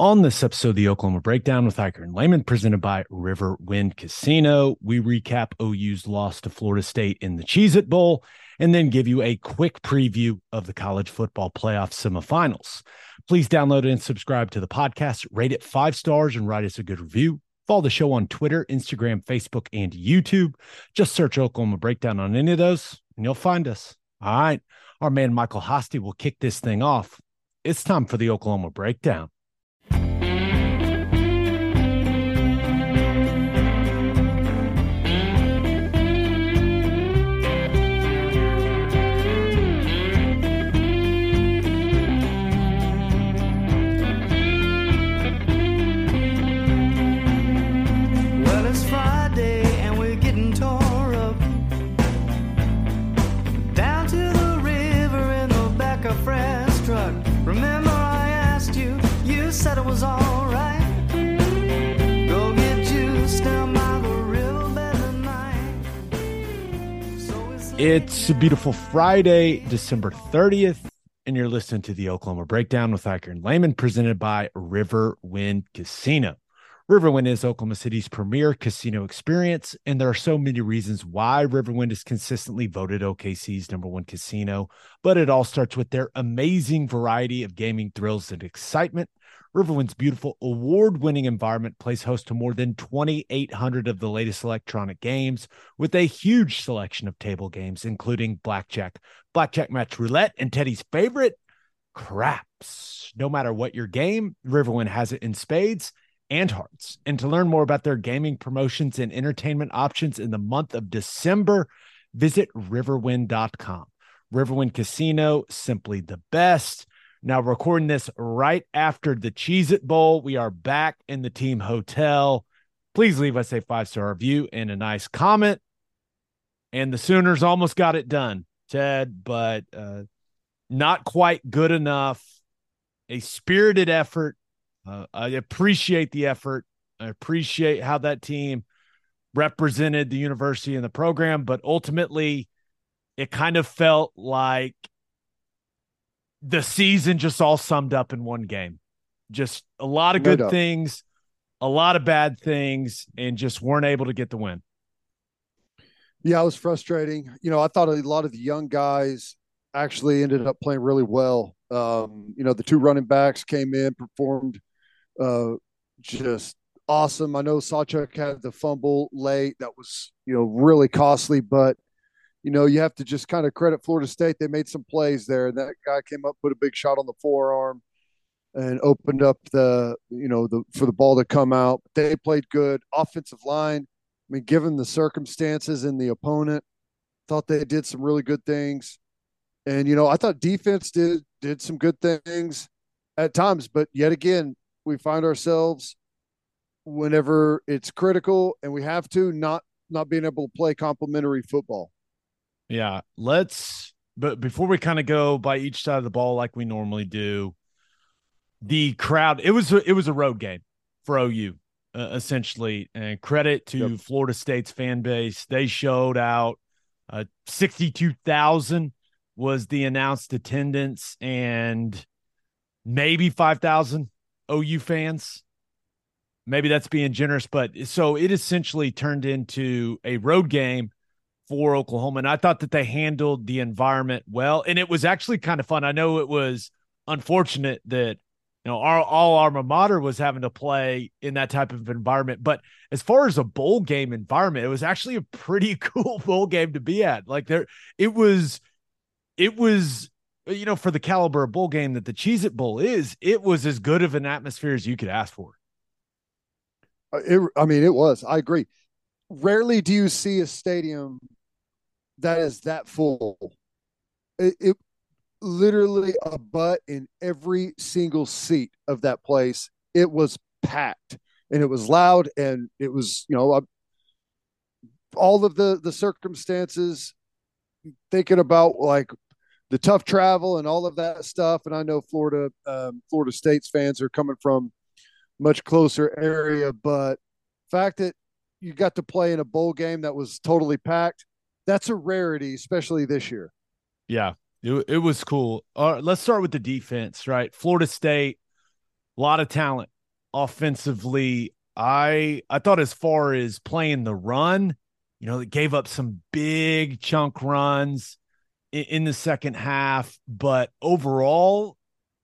On this episode of the Oklahoma Breakdown with Ikard and Lehman, presented by Riverwind Casino, we recap OU's loss to Florida State in the Cheez It Bowl and then give you a quick preview of the college football playoff semifinals. Please download and subscribe to the podcast, rate it five stars, and write us a good review. Follow the show on Twitter, Instagram, Facebook, and YouTube. Just search Oklahoma Breakdown on any of those and you'll find us. All right. Our man Michael Hosty will kick this thing off. It's time for the Oklahoma Breakdown. It's a beautiful Friday, December 30th, and you're listening to the Oklahoma Breakdown with Ikard and Lehman, presented by Riverwind Casino. Riverwind is Oklahoma City's premier casino experience, and there are so many reasons why Riverwind is consistently voted OKC's number one casino. But it all starts with their amazing variety of gaming thrills and excitement. Riverwind's beautiful award winning environment plays host to more than 2,800 of the latest electronic games with a huge selection of table games, including blackjack, blackjack match roulette, and Teddy's favorite, craps. No matter what your game, Riverwind has it in spades and hearts. And to learn more about their gaming promotions and entertainment options in the month of December, visit riverwind.com. Riverwind Casino, simply the best. Now, recording this right after the Cheez It Bowl, we are back in the team hotel. Please leave us a five star review and a nice comment. And the Sooners almost got it done, Ted, but uh, not quite good enough. A spirited effort. Uh, I appreciate the effort. I appreciate how that team represented the university and the program, but ultimately, it kind of felt like the season just all summed up in one game. Just a lot of No good doubt. things, a lot of bad things, and just weren't able to get the win. Yeah, it was frustrating. You know, I thought a lot of the young guys actually ended up playing really well. Um, you know, the two running backs came in, performed uh, just awesome. I know Sawchuk had the fumble late that was, you know, really costly, but you know, you have to just kind of credit Florida State. They made some plays there. That guy came up, put a big shot on the forearm, and opened up the, you know, the for the ball to come out. They played good. Offensive line. I mean, given the circumstances and the opponent, thought they did some really good things. And you know, I thought defense did did some good things at times, but yet again, we find ourselves whenever it's critical and we have to not not being able to play complementary football. Yeah, let's. But before we kind of go by each side of the ball like we normally do, the crowd. It was it was a road game for OU uh, essentially, and credit to Yep. Florida State's fan base. They showed out. Uh, Sixty-two thousand was the announced attendance, and maybe five thousand OU fans. Maybe that's being generous, but so it essentially turned into a road game for Oklahoma. And I thought that they handled the environment well. And it was actually kind of fun. I know it was unfortunate that, you know, our all alma mater was having to play in that type of environment. But as far as a bowl game environment, it was actually a pretty cool bowl game to be at. Like there, it was, it was, you know, for the caliber of bowl game that the Cheez It Bowl is, it was as good of an atmosphere as you could ask for. Uh, It, I mean, it was. I agree. Rarely do you see a stadium that is that full. It, it literally a butt in every single seat of that place. It was packed and it was loud and it was, you know, all of the the circumstances. Thinking about like the tough travel and all of that stuff, and I know Florida, um, Florida State's fans are coming from much closer area, but fact that you got to play in a bowl game that was totally packed, that's a rarity, especially this year. Yeah, it, it was cool. Uh, let's start with the defense, right? Florida State A lot of talent offensively. I I thought as far as playing the run, you know, they gave up some big chunk runs in, in the second half, but overall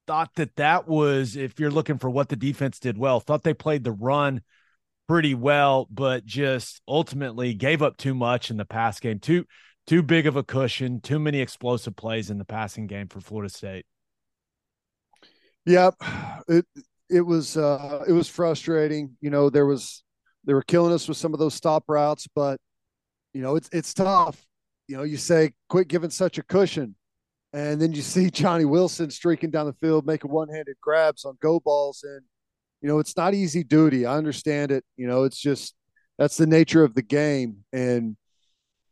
thought that that was if you're looking for what the defense did well, thought they played the run pretty well, but just ultimately gave up too much in the pass game. Too too big of a cushion, too many explosive plays in the passing game for Florida State. Yep. It it was uh it was frustrating. You know, there was they were killing us with some of those stop routes, but you know, it's it's tough. You know, you say quit giving such a cushion. And then you see Johnny Wilson streaking down the field, making one-handed grabs on go balls and you know, it's not easy duty. I understand it. You know, it's just that's the nature of the game. And,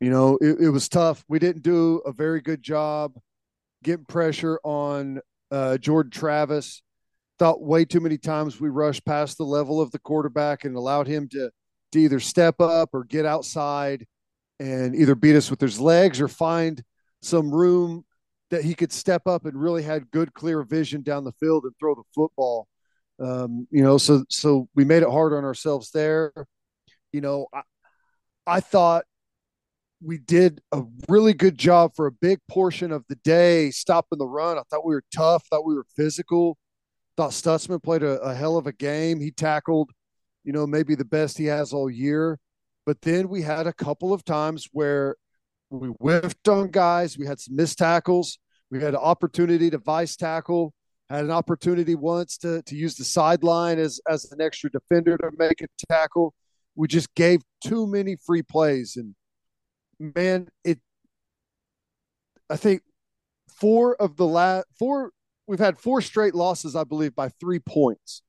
you know, it, it was tough. We didn't do a very good job getting pressure on uh, Jordan Travis. Thought way too many times we rushed past the level of the quarterback and allowed him to, to either step up or get outside and either beat us with his legs or find some room that he could step up and really had good, clear vision down the field and throw the football. Um, you know, so so we made it hard on ourselves there. You know, I, I thought we did a really good job for a big portion of the day stopping the run. I thought we were tough, thought we were physical. Thought Stutsman played a, a hell of a game. He tackled, you know, maybe the best he has all year. But then we had a couple of times where we whiffed on guys. We had some missed tackles. We had an opportunity to vice tackle had an opportunity once to to use the sideline as as an extra defender to make a tackle. We just gave too many free plays, and man, it. I think four of the last four we've had four straight losses, I believe, by three points,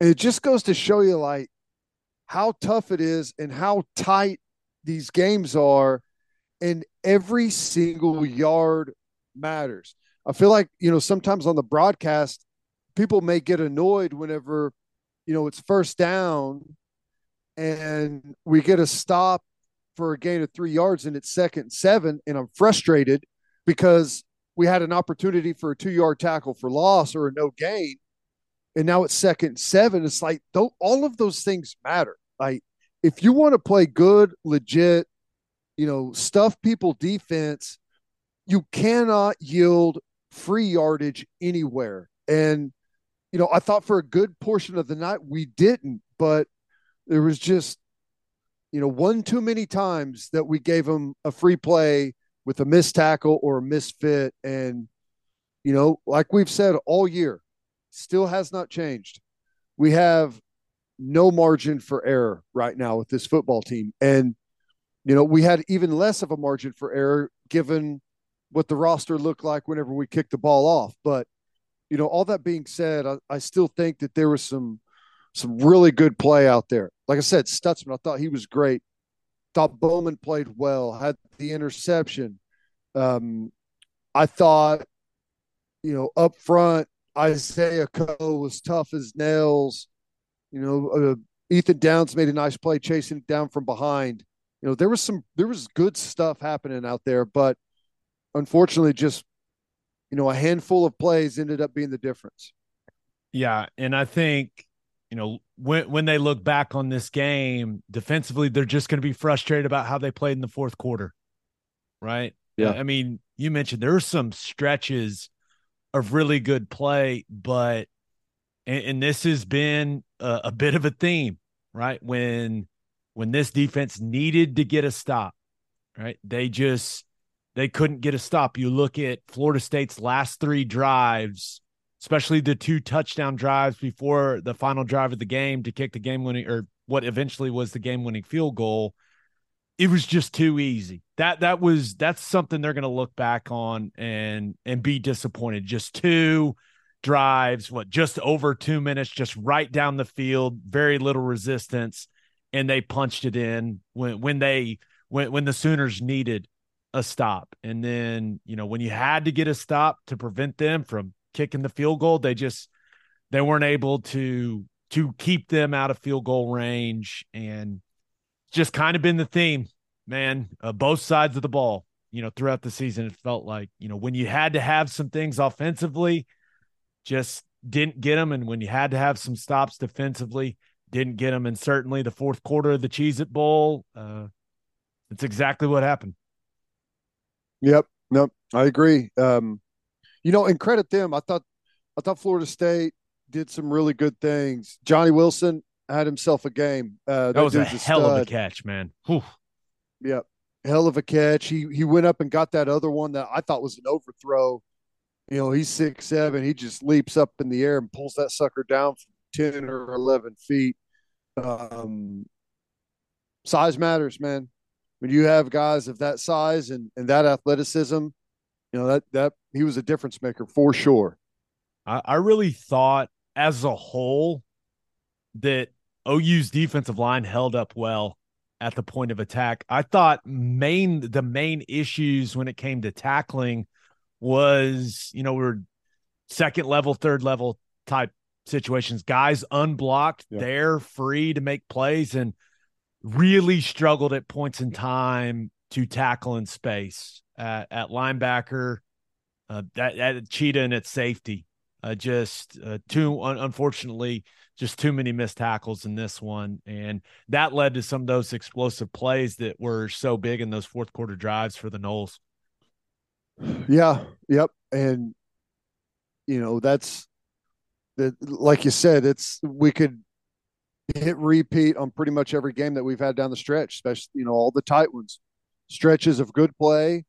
and it just goes to show you like how tough it is and how tight these games are, and every single yard matters. I feel like, you know, sometimes on the broadcast, people may get annoyed whenever, you know, it's first down and we get a stop for a gain of three yards and it's second seven. And I'm frustrated because we had an opportunity for a two yard tackle for loss or a no gain. And now it's second seven. It's like though all of those things matter. Like if you want to play good, legit, you know, stuff people defense, you cannot yield free yardage anywhere. And, you know, I thought for a good portion of the night we didn't, but there was just, you know, one too many times that we gave them a free play with a missed tackle or a misfit. And, you know, like we've said all year, still has not changed. We have no margin for error right now with this football team. And, you know, we had even less of a margin for error given what the roster looked like whenever we kicked the ball off. But you know, all that being said, I, I still think that there was some some really good play out there. Like I said, Stutsman, I thought he was great. Thought Bowman played well, had the interception. Um, I thought, you know, up front, Isaiah Coe was tough as nails. You know, uh, Ethan Downs made a nice play chasing it down from behind. You know, there was some there was good stuff happening out there, but unfortunately, just you know, a handful of plays ended up being the difference. Yeah, and I think you know when when they look back on this game defensively, they're just going to be frustrated about how they played in the fourth quarter, right? Yeah, I mean, you mentioned there are some stretches of really good play, but and, and this has been a, a bit of a theme, right? When when this defense needed to get a stop, right? They just they couldn't get a stop. You look at Florida State's last three drives, especially the two touchdown drives before the final drive of the game to kick the game winning or what eventually was the game winning field goal. It was just too easy. That that was that's something they're going to look back on and and be disappointed. Just two drives, what just over 2 minutes just right down the field, very little resistance and they punched it in when when they when when the Sooners needed a stop. And then, you know, when you had to get a stop to prevent them from kicking the field goal, they just they weren't able to to keep them out of field goal range and just kind of been the theme, man, uh, both sides of the ball, you know, throughout the season it felt like, you know, when you had to have some things offensively, just didn't get them. And when you had to have some stops defensively, didn't get them. And certainly the fourth quarter of the Cheez It Bowl, uh, it's exactly what happened. Yep. Nope. I agree. Um, you know, and credit them. I thought, I thought Florida State did some really good things. Johnny Wilson had himself a game. Uh, that, that was a hell of a catch, man. Whew. Yep. Hell of a catch. He he went up and got that other one that I thought was an overthrow. You know, he's six seven. He just leaps up in the air and pulls that sucker down from ten or eleven feet. Um, size matters, man. When you have guys of that size and, and that athleticism, you know that that he was a difference maker for sure. I, I really thought as a whole that OU's defensive line held up well at the point of attack. I thought main the main issues when it came to tackling was, you know, we are second level, third level type situations. Guys unblocked, Yeah. they're free to make plays and really struggled at points in time to tackle in space at, at linebacker, uh, that at cheetah and at safety. Uh, just uh, too un- unfortunately, just too many missed tackles in this one, and that led to some of those explosive plays that were so big in those fourth quarter drives for the Noles. Yeah, yep. And you know, that's that like you said, it's we could hit repeat on pretty much every game that we've had down the stretch, especially, you know, all the tight ones. Stretches of good play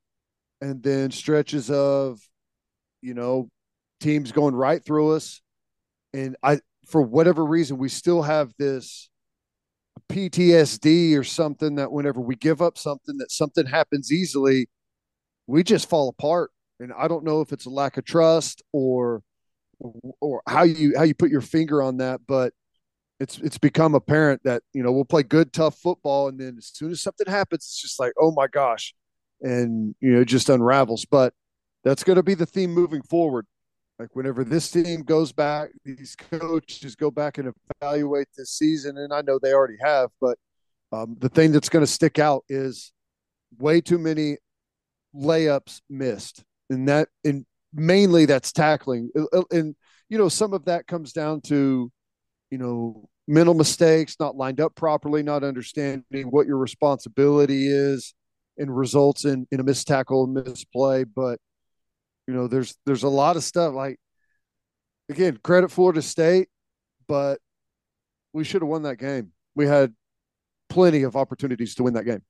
and then stretches of, you know, teams going right through us. And I for whatever reason, we still have this PTSD or something that whenever we give up something that something happens easily, we just fall apart. And I don't know if it's a lack of trust or or how you how you put your finger on that, but it's it's become apparent that you know we'll play good tough football, and then as soon as something happens, it's just like oh my gosh, and you know just unravels. But that's going to be the theme moving forward. Like whenever this team goes back, these coaches go back and evaluate this season, and I know they already have, but um, the thing that's going to stick out is way too many layups missed, and that and mainly that's tackling, and, and you know some of that comes down to you know mental mistakes, not lined up properly, not understanding what your responsibility is, and results in in a missed tackle misplay. But you know there's there's a lot of stuff like again credit Florida State, but we should have won that game. We had plenty of opportunities to win that game.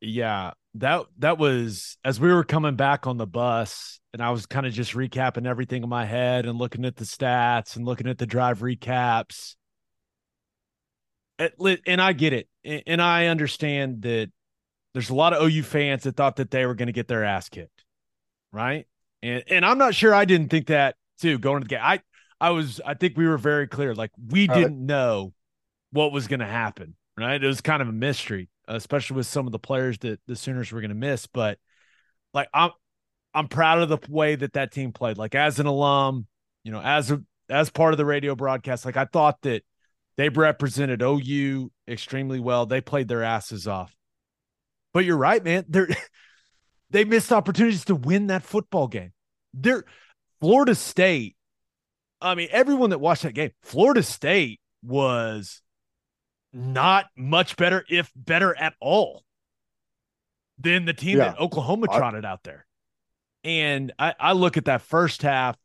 Yeah, that that was as we were coming back on the bus, and I was kind of just recapping everything in my head and looking at the stats and looking at the drive recaps. And I get it, and, I understand that there's a lot of OU fans that thought that they were going to get their ass kicked, right? And and I'm not sure I didn't think that too going to the game. I I was I think we were very clear, like we didn't know what was going to happen, right? It was kind of a mystery, especially with some of the players that the Sooners were going to miss. But like I'm I'm proud of the way that that team played. Like as an alum, you know, as a as part of the radio broadcast, like I thought that they represented OU extremely well. They played their asses off. But you're right, man. They're they missed opportunities to win that football game. They're Florida State. I mean, everyone that watched that game, Florida State was not much better, if better at all, than the team Yeah. that Oklahoma I- trotted out there. And I, I look at that first half,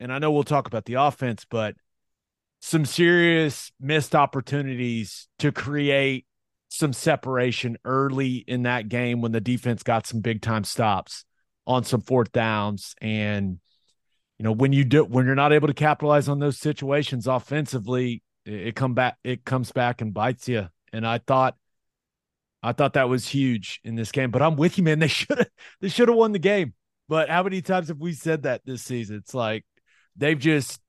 and I know we'll talk about the offense, but some serious missed opportunities to create some separation early in that game when the defense got some big time stops on some fourth downs and you know when you do when you're not able to capitalize on those situations offensively it, come back it comes back and bites you and i thought i thought that was huge in this game but i'm with you man. They should have they should have won the game. But how many times have we said that this season? It's like they've just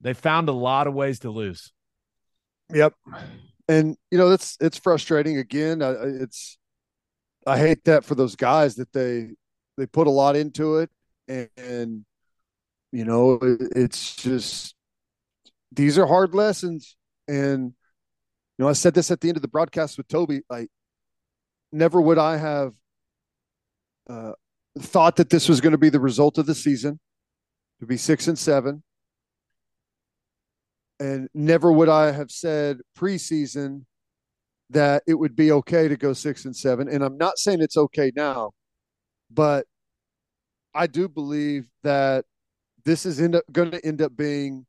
they found a lot of ways to lose. Yep. And you know that's it's frustrating. Again, it's I hate that for those guys that they they put a lot into it, and, and you know it, it's just these are hard lessons. And you know I said this at the end of the broadcast with Toby. Like, never would I have uh, thought that this was going to be the result of the season to be six and seven. and never would I have said preseason that it would be okay to go six and seven. And I'm not saying it's okay now, but I do believe that this is going to end up being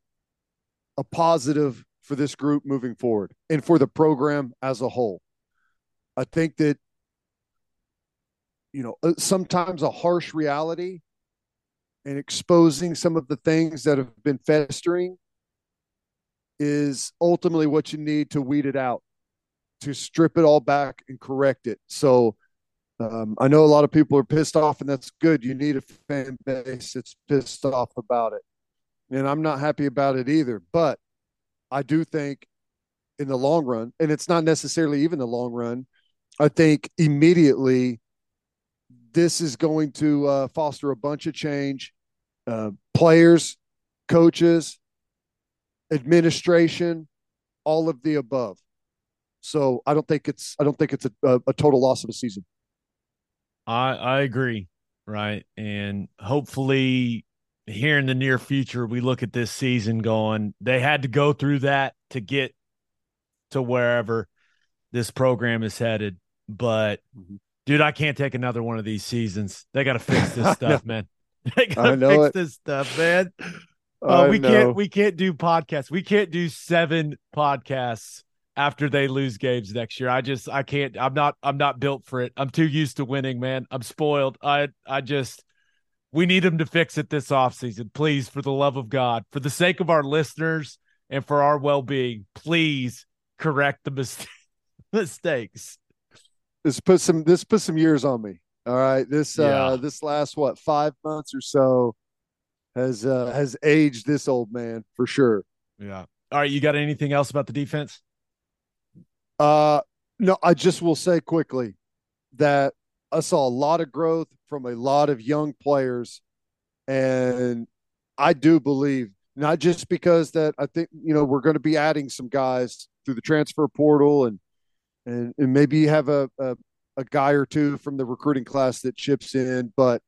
a positive for this group moving forward and for the program as a whole. I think that you know uh, sometimes a harsh reality and exposing some of the things that have been festering is ultimately what you need to weed it out to strip it all back and correct it so um, I know a lot of people are pissed off, and that's good. You need a fan base that's pissed off about it. And I'm not happy about it either. But I do think in the long run, and it's not necessarily even the long run, I think immediately this is going to uh, foster a bunch of change. Uh, players, coaches, administration, all of the above. So I don't think it's I don't think it's a, a, a total loss of a season. I I agree, right? And hopefully here in the near future we look at this season going they had to go through that to get to wherever this program is headed, but mm-hmm. dude, I can't take another one of these seasons. They got to fix this stuff, man. They got to fix it. this stuff, man. Uh, we know. can't we can't do podcasts. We can't do seven podcasts after they lose games next year. I just I can't I'm not I'm not built for it. I'm too used to winning, man. I'm spoiled. I I just we need him to fix it this offseason. Please, for the love of God, for the sake of our listeners and for our well-being, please correct the mis- mistakes. This put some this put some years on me. All right. This yeah. uh this last what, 5 months or so has uh has aged this old man for sure. Yeah. All right, you got anything else about the defense? Uh, no, I just will say quickly that I saw a lot of growth from a lot of young players, and I do believe not just because that I think you know we're going to be adding some guys through the transfer portal and and, and maybe you have a, a a guy or two from the recruiting class that chips in, but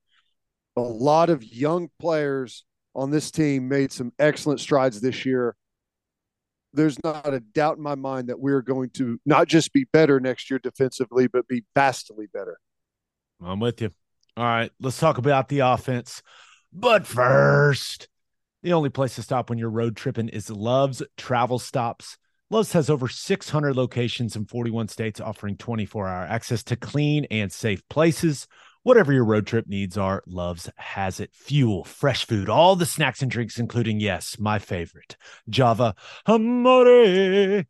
a lot of young players on this team made some excellent strides this year there's not a doubt in my mind that we're going to not just be better next year defensively, but be vastly better. I'm with you. All right, let's talk about the offense. But first, the only place to stop when you're road tripping is Love's Travel Stops. Love's has over 600 locations in 41 states, offering 24 hour access to clean and safe places. Whatever your road trip needs are, Love's has it. Fuel, fresh food, all the snacks and drinks, including, yes, my favorite, Java Amore.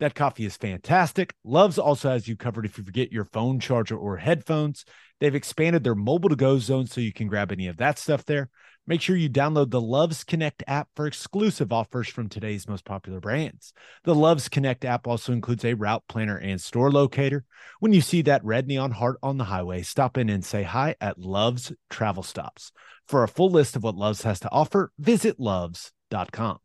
That coffee is fantastic. Love's also has you covered if you forget your phone charger or headphones. They've expanded their mobile to go zone so you can grab any of that stuff there. Make sure you download the Loves Connect app for exclusive offers from today's most popular brands. The Loves Connect app also includes a route planner and store locator. When you see that red neon heart on the highway, stop in and say hi at Loves Travel Stops. For a full list of what Loves has to offer, visit loves.com.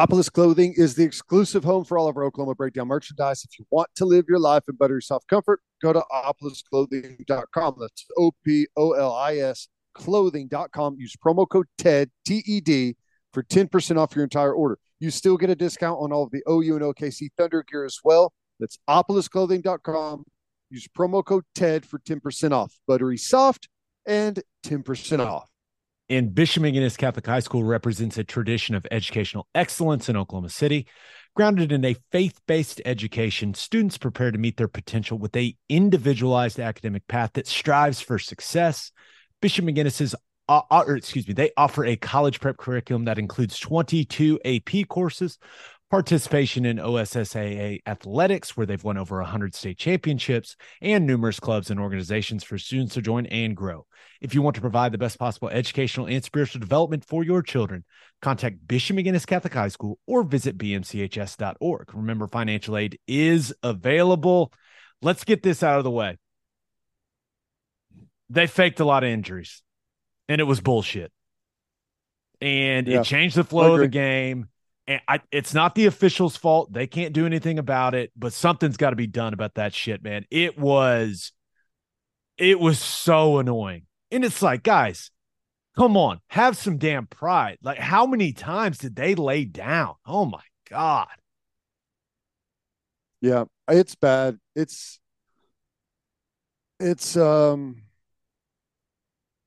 Opolis Clothing is the exclusive home for all of our Oklahoma Breakdown merchandise. If you want to live your life in better self comfort, go to opolisclothing.com. That's O P O L I S clothing.com. Use promo code TED, T E D, for 10% off your entire order. You still get a discount on all of the OU and OKC Thunder gear as well. That's opolisclothing.com. Use promo code TED for 10% off. Buttery soft and 10% off. And Bishop McGuinness Catholic High School represents a tradition of educational excellence in Oklahoma City. Grounded in a faith based education, students prepare to meet their potential with a individualized academic path that strives for success Bishop McGuinness's uh, uh, or excuse me, they offer a college prep curriculum that includes 22 AP courses, participation in OSSAA athletics, where they've won over 100 state championships, and numerous clubs and organizations for students to join and grow. If you want to provide the best possible educational and spiritual development for your children, contact Bishop McGuinness Catholic High School or visit bmchs.org. Remember, financial aid is available. Let's get this out of the way they faked a lot of injuries and it was bullshit. And yeah. it changed the flow of the game. And I, it's not the officials' fault. They can't do anything about it, but something's got to be done about that shit, man. It was, it was so annoying. And it's like, guys, Come on, have some damn pride. Like, how many times did they lay down? Oh my God. Yeah, it's bad. It's it's um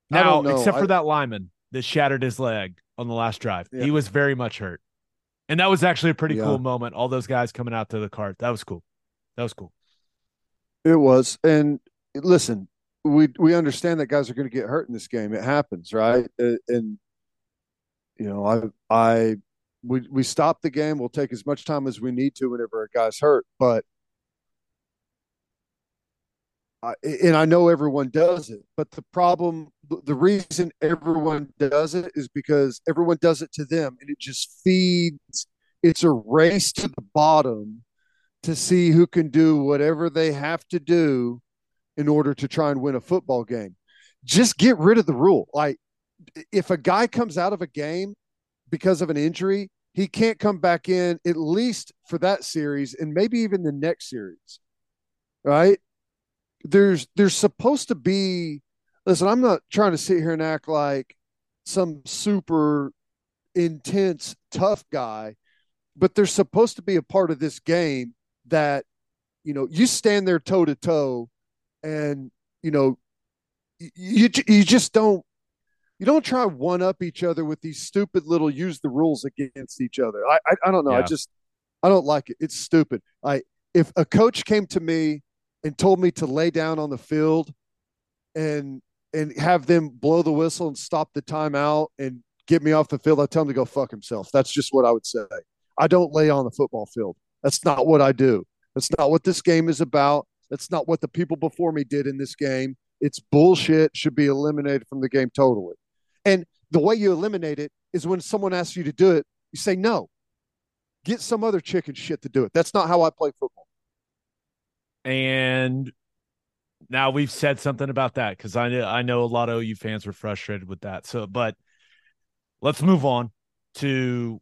Now, except for I- that lineman that shattered his leg on the last drive, Yeah. he was very much hurt. And that was actually a pretty Yeah. cool moment. All those guys coming out to the cart. That was cool. That was cool. It was. And listen, we we understand that guys are going to get hurt in this game. It happens, right? Uh, And you know, I I we we stop the game. We'll take as much time as we need to whenever a guy's hurt, but And I know everyone does it, but the problem, the reason everyone does it is because everyone does it to them, and it just feeds. It's a race to the bottom to see who can do whatever they have to do in order to try and win a football game. Just get rid of the rule. Like if a guy comes out of a game because of an injury, he can't come back in at least for that series and maybe even the next series. Right? There's there's supposed to be listen, I'm not trying to sit here and act like some super intense tough guy, but there's supposed to be a part of this game that you know you stand there toe to toe and you know you you just don't you don't try one up each other with these stupid little use the rules against each other. I I, I don't know. I just I don't like it. It's stupid. I if a coach came to me and told me to lay down on the field and and have them blow the whistle and stop the timeout and get me off the field, I tell him to go fuck himself. That's just what I would say. I don't lay on the football field. That's not what I do. That's not what this game is about. That's not what the people before me did in this game. It's bullshit. Should be eliminated from the game totally. And the way you eliminate it is when someone asks you to do it, you say no. Get some other chicken shit to do it. That's not how I play football. And now we've said something about that because I know I know a lot of OU fans were frustrated with that. So, but let's move on to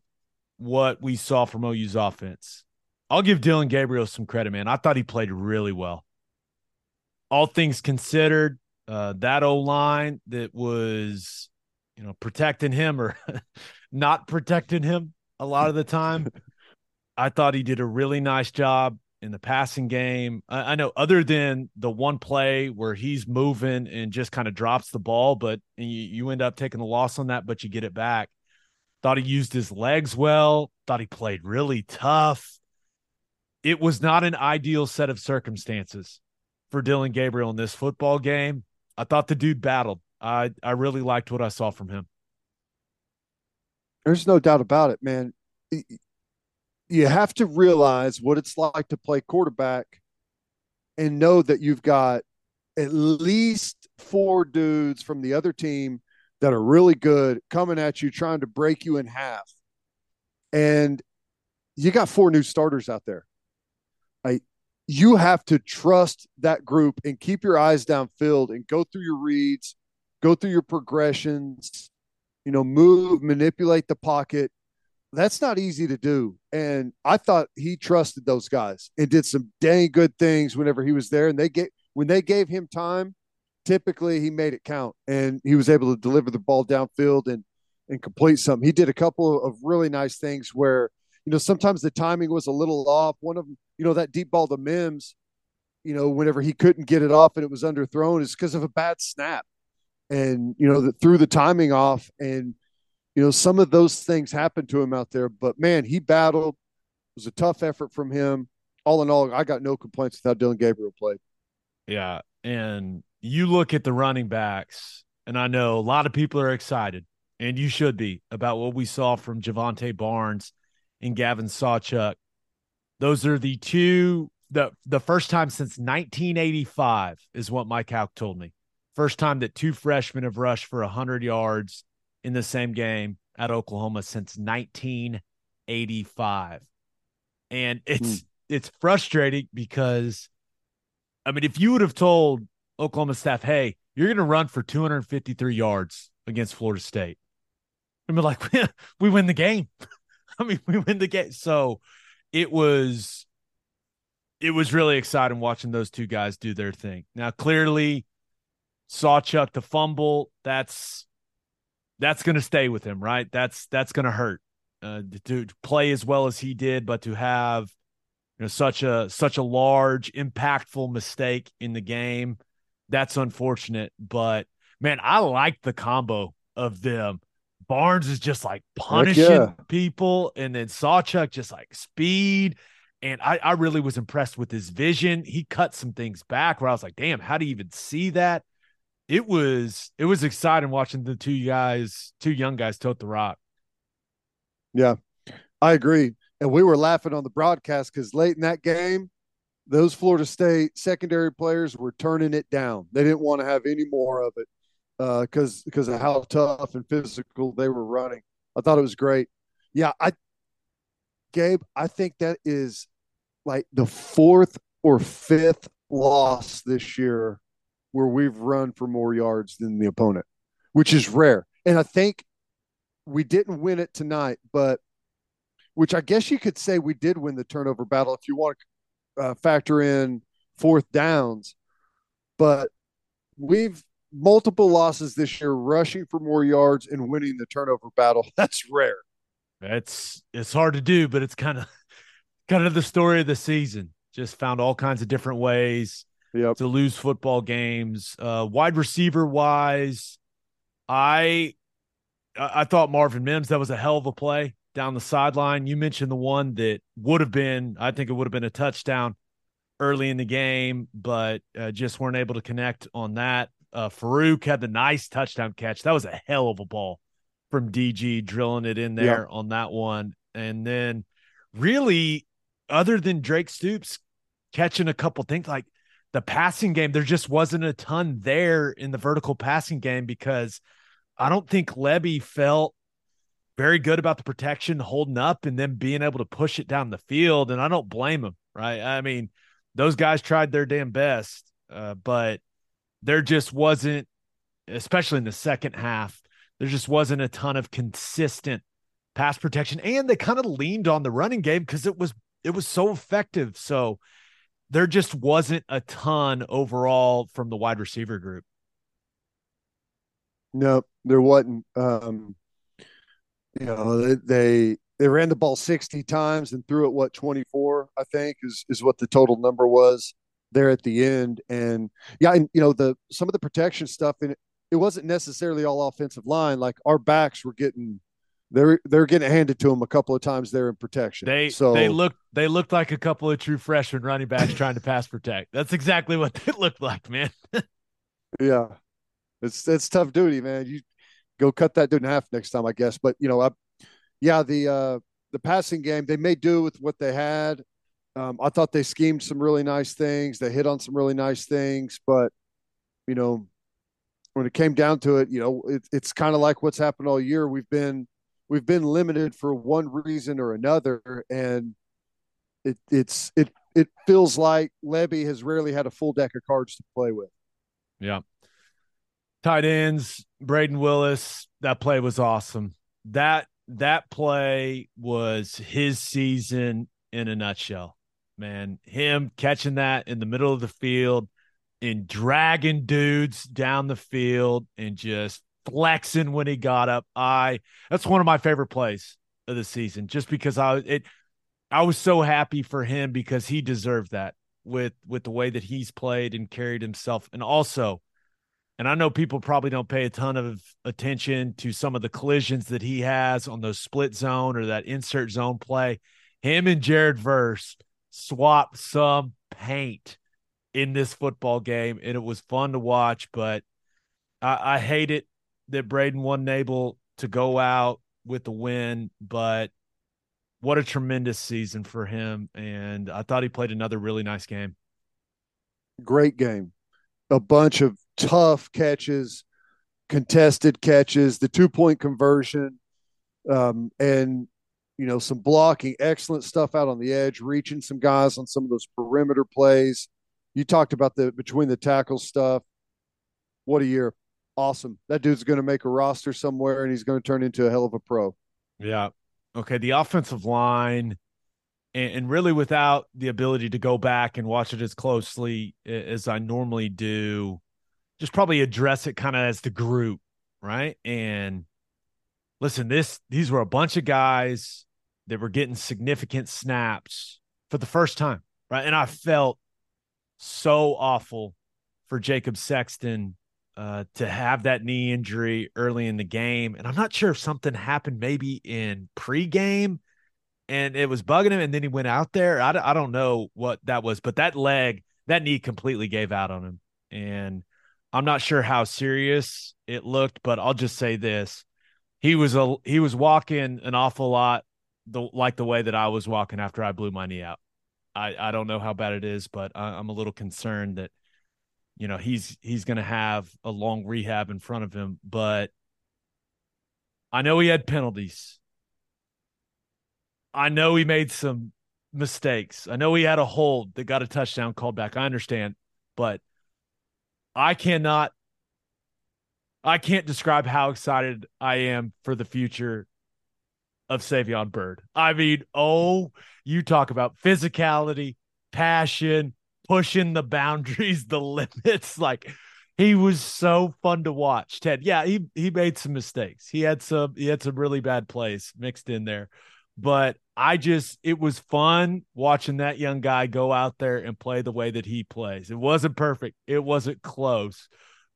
what we saw from OU's offense. I'll give Dillon Gabriel some credit, man. I thought he played really well. All things considered, uh, that O line that was, you know, protecting him or not protecting him a lot of the time. I thought he did a really nice job in the passing game. I, I know, other than the one play where he's moving and just kind of drops the ball, but you, you end up taking the loss on that, but you get it back. Thought he used his legs well. Thought he played really tough. It was not an ideal set of circumstances for Dillon Gabriel in this football game. I thought the dude battled. I I really liked what I saw from him. There's no doubt about it, man. You have to realize what it's like to play quarterback and know that you've got at least four dudes from the other team that are really good coming at you, trying to break you in half. And you got four new starters out there. I, you have to trust that group and keep your eyes downfield and go through your reads, go through your progressions, you know, move, manipulate the pocket. That's not easy to do. And I thought he trusted those guys and did some dang good things whenever he was there. And they get when they gave him time, typically he made it count and he was able to deliver the ball downfield and and complete something. He did a couple of really nice things where, you know, sometimes the timing was a little off. One of them, you know, that deep ball to Mims, you know, whenever he couldn't get it off and it was underthrown is because of a bad snap. And, you know, that threw the timing off. And, you know, some of those things happened to him out there. But man, he battled. It was a tough effort from him. All in all, I got no complaints with how Dillon Gabriel played. Yeah. And you look at the running backs, and I know a lot of people are excited, and you should be, about what we saw from Jovantae Barnes and Gavin Sawchuk. Those are the two the the first time since 1985 is what Mike Hauk told me. First time that two freshmen have rushed for 100 yards in the same game at Oklahoma since 1985. And it's hmm. it's frustrating because I mean, if you would have told Oklahoma staff, hey, you're going to run for 253 yards against Florida State, I'd be like, we win the game. I mean, we win the game. So it was, it was really exciting watching those two guys do their thing. Now, clearly, Sawchuk the fumble. That's that's going to stay with him, right? That's that's going to hurt. Uh, to play as well as he did, but to have you know such a such a large, impactful mistake in the game, that's unfortunate. But man, I like the combo of them. Barnes is just like punishing yeah. people, and then Sawchuk just like speed. And I, I really was impressed with his vision. He cut some things back where I was like, damn, how do you even see that? It was it was exciting watching the two guys, two young guys tote the rock. Yeah, I agree. And we were laughing on the broadcast because late in that game, those Florida State secondary players were turning it down. They didn't want to have any more of it because uh, because of how tough and physical they were running. I thought it was great. Yeah, I, Gabe, I think that is like the fourth or fifth loss this year where we've run for more yards than the opponent, which is rare. And I think we didn't win it tonight, but which I guess you could say we did win the turnover battle if you want to uh, factor in fourth downs. But we've multiple losses this year, rushing for more yards and winning the turnover battle. That's rare. It's it's hard to do, but it's kind of kind of the story of the season. Just found all kinds of different ways yep. to lose football games. Uh, wide receiver wise, I I thought Marvin Mims, that was a hell of a play down the sideline. You mentioned the one that would have been, I think it would have been a touchdown early in the game, but uh, just weren't able to connect on that. Uh, Farooq had the nice touchdown catch. That was a hell of a ball from DG drilling it in there on that one. And then, really, other than Drake Stoops catching a couple things like the passing game, there just wasn't a ton there in the vertical passing game because – I don't think Lebby felt very good about the protection holding up and then being able to push it down the field. And I don't blame him, right? I mean, those guys tried their damn best, uh, but there just wasn't, especially in the second half, there just wasn't a ton of consistent pass protection. And they kind of leaned on the running game because it was it was so effective. So there just wasn't a ton overall from the wide receiver group. No, there wasn't. Um, you know, they they ran the ball 60 times and threw it what 24, I think is is what the total number was there at the end. And yeah, and you know, the some of the protection stuff and it wasn't necessarily all offensive line. Like our backs were getting they're they're getting handed to them a couple of times there in protection. They so they looked they looked like a couple of true freshman running backs trying to pass protect. That's exactly what they looked like, man. yeah, it's it's tough duty, man. You go cut that dude in half next time, I guess. But you know, I, yeah, the uh, the passing game they may do with what they had. Um, I thought they schemed some really nice things. They hit on some really nice things, but you know, when it came down to it, you know, it, it's kind of like what's happened all year. We've been we've been limited for one reason or another, and it it's it it feels like Lebby has rarely had a full deck of cards to play with. Yeah. Tight ends, Brayden Willis, that play was awesome. That that play was his season in a nutshell. Man, him catching that in the middle of the field and dragging dudes down the field and just flexing when he got up. I that's one of my favorite plays of the season just because I it I was so happy for him because he deserved that with with the way that he's played and carried himself and also and I know people probably don't pay a ton of attention to some of the collisions that he has on those split zone or that insert zone play. Him and Jared Verse swap some paint in this football game, and it was fun to watch. But I, I hate it that Brayden wasn't able to go out with the win, but what a tremendous season for him. And I thought he played another really nice game. Great game. A bunch of tough catches, contested catches, the two point conversion, um, and you know some blocking, excellent stuff out on the edge, reaching some guys on some of those perimeter plays. You talked about the between the tackle stuff. What a year! Awesome. That dude's going to make a roster somewhere, and he's going to turn into a hell of a pro. Yeah. Okay. The offensive line and, really without the ability to go back and watch it as closely as I normally do, just probably address it kind of as the group, right? And listen, this these were a bunch of guys that were getting significant snaps for the first time, right? And I felt so awful for Jacob Sexton uh, to have that knee injury early in the game. And I'm not sure if something happened maybe in pregame and it was bugging him. And then he went out there. I, I don't know what that was, but that leg, that knee completely gave out on him. And I'm not sure how serious it looked, but I'll just say this. He was a he was walking an awful lot the like the way that I was walking after I blew my knee out. I I don't know how bad it is, but I, I'm a little concerned that you know he's he's going to have a long rehab in front of him but i know he had penalties. I know he made some mistakes. I know he had a hold that got a touchdown called back. I understand but i cannot i can't describe how excited i am for the future of Savion Byrd. I mean, oh, you talk about physicality, passion, pushing the boundaries, the limits. Like he was so fun to watch. Ted, yeah, he he made some mistakes. He had some he had some really bad plays mixed in there, but I just it was fun watching that young guy go out there and play the way that he plays. It wasn't perfect. It wasn't close.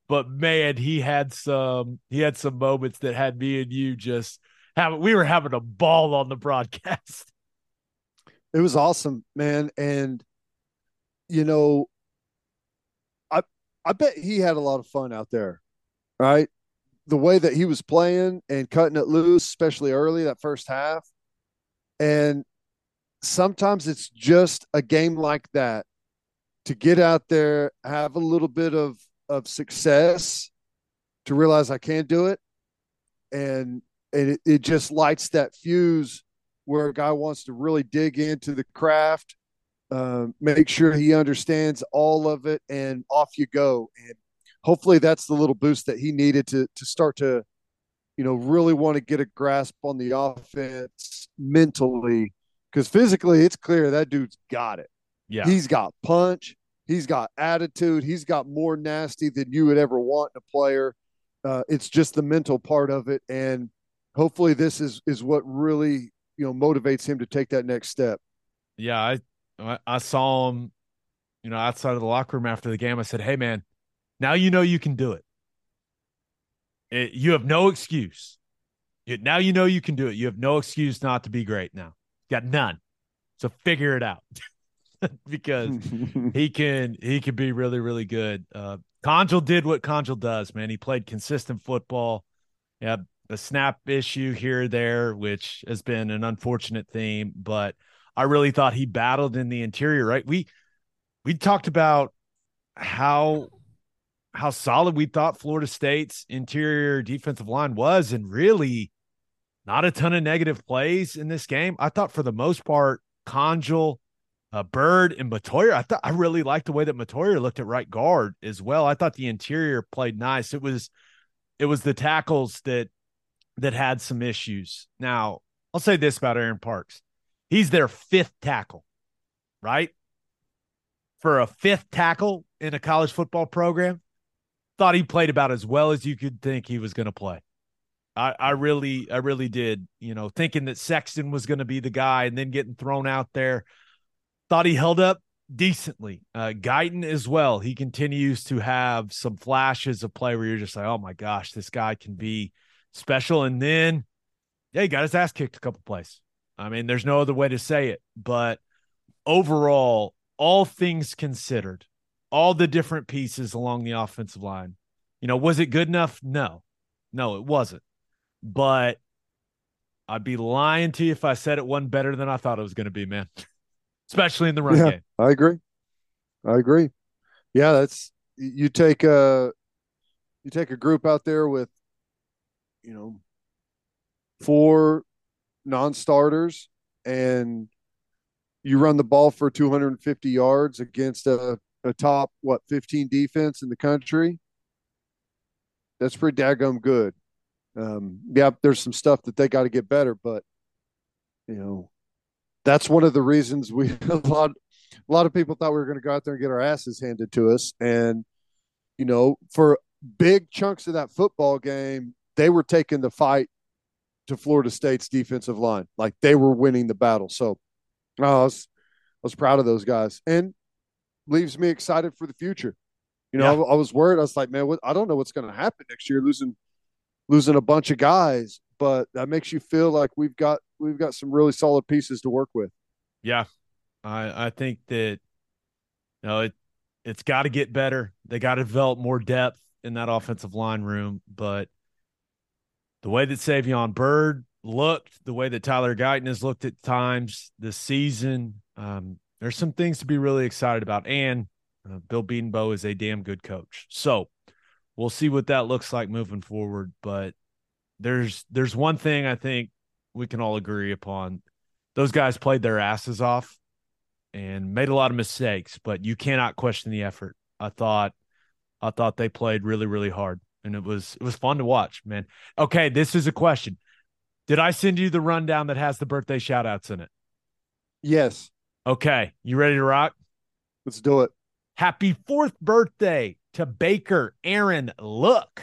But man, he had some he had some moments that had me and you just have we were having a ball on the broadcast. It was awesome, man. And you know, I I bet he had a lot of fun out there, right? The way that he was playing and cutting it loose, especially early that first half. And sometimes it's just a game like that to get out there, have a little bit of of success, to realize I can do it, and and it, it just lights that fuse where a guy wants to really dig into the craft uh, make sure he understands all of it, and off you go. And hopefully, that's the little boost that he needed to to start to, you know, really want to get a grasp on the offense mentally. Because physically, it's clear that dude's got it. Yeah, he's got punch. He's got attitude. He's got more nasty than you would ever want in a player. Uh, it's just the mental part of it, and hopefully, this is is what really you know motivates him to take that next step. Yeah, I I, saw him, you know, outside of the locker room after the game. I said, "Hey, man, now you know you can do it. it you have no excuse. now you know you can do it. You have no excuse not to be great. Now, you got none. So figure it out." because he can he can be really really good. Uh Conjal did what Conjal does, man. He played consistent football. Yeah, a snap issue here there, which has been an unfortunate theme, but I really thought he battled in the interior, right? We we talked about how how solid we thought Florida State's interior defensive line was, and really not a ton of negative plays in this game. I thought for the most part, Conjal, uh, Byrd, and Matoya. I thought I really liked the way that Matoya looked at right guard as well. I thought the interior played nice. It was it was the tackles that that had some issues. Now, I'll say this about Aaron Parks. He's their fifth tackle, right? For a fifth tackle in a college football program, thought he played about as well as you could think he was going to play. I, I really, I really did. You know, thinking that Sexton was going to be the guy and then getting thrown out there. Thought he held up decently. Uh, Guyton as well. He continues to have some flashes of play where you're just like, oh my gosh, this guy can be special. And then, yeah, he got his ass kicked a couple plays. I mean, there's no other way to say it. But overall, all things considered, all the different pieces along the offensive line, you know, was it good enough? No, no, it wasn't. But I'd be lying to you if I said it wasn't better than I thought it was going to be, man. Especially in the run yeah, game. I agree. I agree. Yeah, that's you take a you take a group out there with you know four non-starters and you run the ball for 250 yards against a, a top what 15 defense in the country that's pretty daggum good. Um, yeah there's some stuff that they got to get better but you know that's one of the reasons we a lot a lot of people thought we were going to go out there and get our asses handed to us and you know for big chunks of that football game they were taking the fight to Florida State's defensive line. Like they were winning the battle. So uh, I was I was proud of those guys and leaves me excited for the future. You know, Yeah. I, I was worried. I was like, man, what, I don't know what's going to happen next year, losing losing a bunch of guys, but that makes you feel like we've got we've got some really solid pieces to work with. Yeah, I I think that you know it it's got to get better. They got to develop more depth in that offensive line room. But the way that Savion Byrd looked, the way that Tyler Guyton has looked at times this season, um, there's some things to be really excited about. And uh, Bill Bedenbaugh is a damn good coach. So we'll see what that looks like moving forward. But there's there's one thing I think we can all agree upon. Those guys played their asses off and made a lot of mistakes, but you cannot question the effort. I thought I thought they played really, really hard. And it was it was fun to watch, man. Okay, this is a question. Did I send you the rundown that has the birthday shout outs in it? Yes, Okay, you ready to rock? let's do it. Happy fourth birthday to Baker Aaron Look.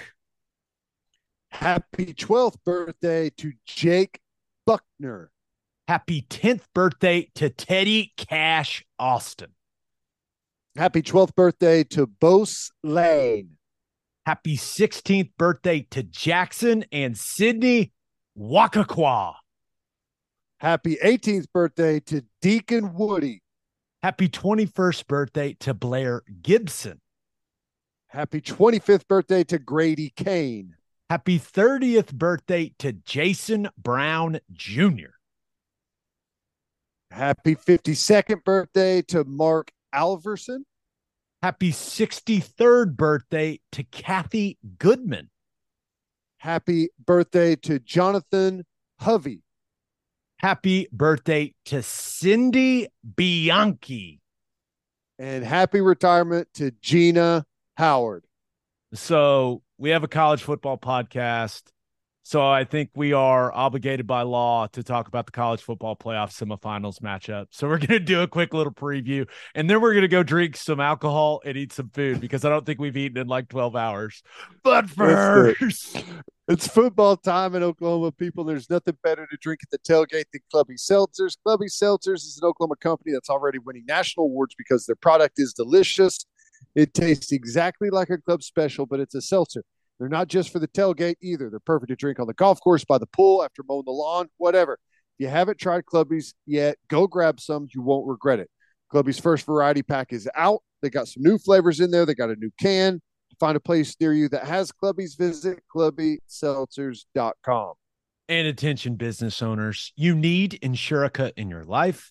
Happy 12th birthday to Jake Buckner. Happy 10th birthday to Teddy Cash Austin. Happy 12th birthday to Bose Lane. Happy 16th birthday to Jackson and Sydney Wakakwa. Happy 18th birthday to Deacon Woody. Happy 21st birthday to Blair Gibson. Happy 25th birthday to Grady Kane. Happy 30th birthday to Jason Brown Jr. Happy 52nd birthday to Mark Alverson. Happy 63rd birthday to Kathy Goodman. Happy birthday to Jonathan Hovey. Happy birthday to Cindy Bianchi. And happy retirement to Gina Howard. So we have a college football podcast. So I think we are obligated by law to talk about the college football playoff semifinals matchup. So we're going to do a quick little preview and then we're going to go drink some alcohol and eat some food because I don't think we've eaten in like 12 hours. But first, It's football time in Oklahoma, people. There's nothing better to drink at the tailgate than Clubby Seltzers. Clubby Seltzers is an Oklahoma company that's already winning national awards because their product is delicious. It tastes exactly like a club special, but it's a seltzer. They're not just for the tailgate either. They're perfect to drink on the golf course, by the pool, after mowing the lawn, whatever. If you haven't tried Clubby's yet, go grab some. You won't regret it. Clubby's first variety pack is out. They got some new flavors in there. They got a new can. Find a place near you that has Clubby's. Visit clubbyseltzers.com. and attention business owners, you need Insurica in your life.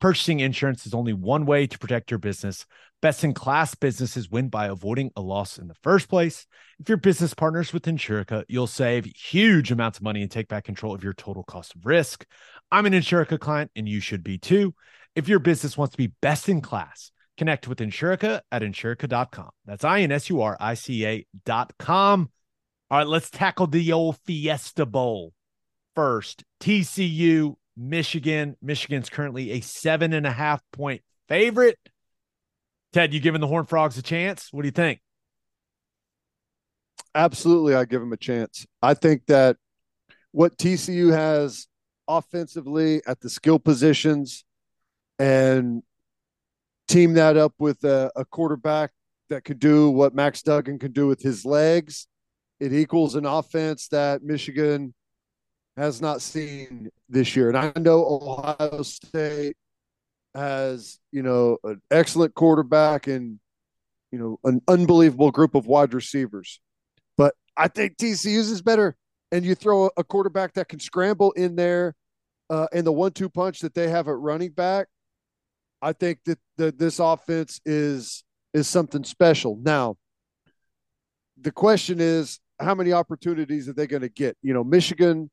Purchasing insurance is only one way to protect your business. Best in class businesses win by avoiding a loss in the first place. If your business partners with Insurica, you'll save huge amounts of money and take back control of your total cost of risk. I'm an Insurica client and you should be too. If your business wants to be best in class, connect with Insurica at insurica.com. That's I N S U R I C A.com. All right, let's tackle the old Fiesta Bowl first. TCU, Michigan. Michigan's currently a seven and a half point favorite. Ted, you giving the Horned Frogs a chance? What do you think? Absolutely, I give them a chance. I think that what TCU has offensively at the skill positions and team that up with a, a quarterback that could do what Max Duggan can do with his legs, it equals an offense that Michigan has not seen this year. And I know Ohio State has, you know, an excellent quarterback and, you know, an unbelievable group of wide receivers. But I think TCU's is better. And you throw a quarterback that can scramble in there uh, and the one two punch that they have at running back. I think that, that this offense is is something special. Now, the question is, how many opportunities are they going to get? You know, Michigan,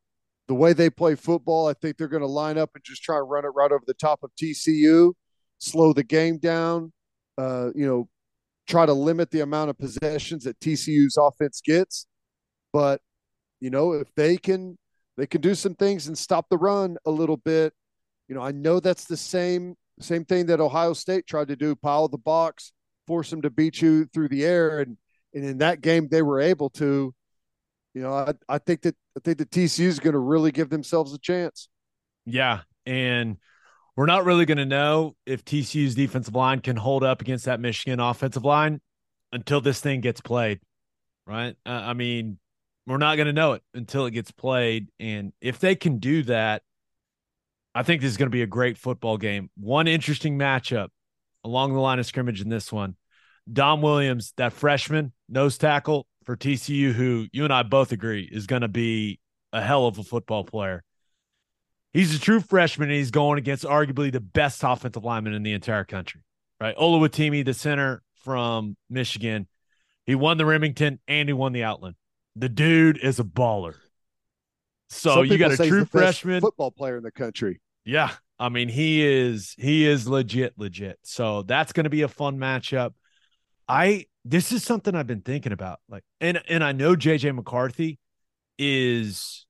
the way they play football, I think they're going to line up and just try and run it right over the top of TCU. slow the game down, uh, you know, try to limit the amount of possessions that TCU's offense gets. But, you know, if they can they can do some things and stop the run a little bit. You know, I know that's the same same thing that Ohio State tried to do, pile the box, force them to beat you through the air. And and in that game they were able to. You know, I, I think that I think the TCU is going to really give themselves a chance. Yeah, and we're not really going to know if TCU's defensive line can hold up against that Michigan offensive line until this thing gets played, right? Uh, I mean, we're not going to know it until it gets played, and if they can do that, I think this is going to be a great football game. One interesting matchup along the line of scrimmage in this one. Dom Williams, that freshman nose tackle for TCU, who you and I both agree is going to be a hell of a football player. He's a true freshman, and he's going against arguably the best offensive lineman in the entire country, right? Oluwatimi, the center from Michigan. He won the Remington and he won the Outland. The dude is a baller. So Some you got a true the freshman. football player in the country. Yeah. I mean, he is he is legit, legit. So that's gonna be a fun matchup. I this is something I've been thinking about. Like, and and I know JJ McCarthy is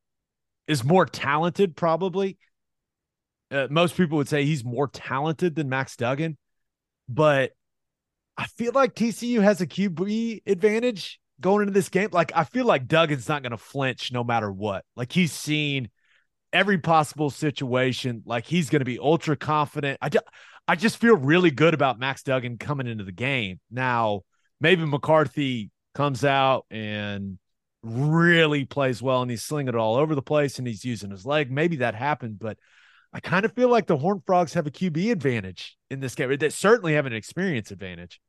is more talented, probably. Uh, most people would say he's more talented than Max Duggan, but I feel like TCU has a QB advantage going into this game. Like, I feel like Duggan's not going to flinch no matter what. Like, he's seen every possible situation. Like, he's going to be ultra confident. I, ju- I just feel really good about Max Duggan coming into the game. Now, maybe McCarthy comes out and really plays well and he's slinging it all over the place and he's using his leg. Maybe that happened, but I kind of feel like the Horned Frogs have a QB advantage in this game. They certainly have an experience advantage.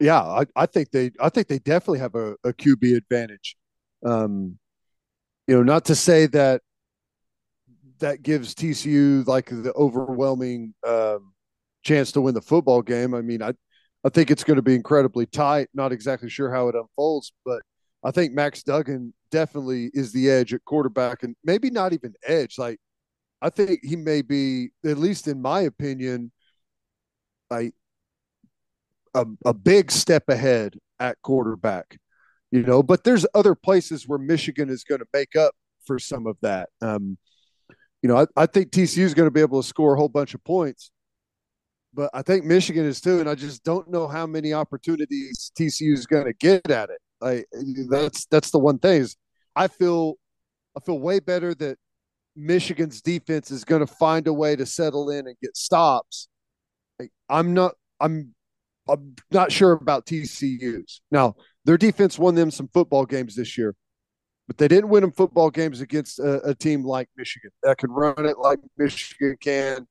Yeah, I, I think they I think they definitely have a, a QB advantage. Um, you know, not to say that that gives TCU like the overwhelming um, chance to win the football game. I mean, I I think it's going to be incredibly tight. Not exactly sure how it unfolds, but I think Max Duggan definitely is the edge at quarterback, and maybe not even edge. Like I think he may be, at least in my opinion, like a, a big step ahead at quarterback. You know, but there's other places where Michigan is going to make up for some of that. Um, you know, I, I think TCU is going to be able to score a whole bunch of points, but I think Michigan is too, and I just don't know how many opportunities TCU is going to get at it. Like that's that's the one thing is I feel I feel way better that Michigan's defense is going to find a way to settle in and get stops. Like, I'm not I'm I'm not sure about TCU's. Now, their defense won them some football games this year, but they didn't win them football games against a, a team like Michigan that can run it like Michigan can,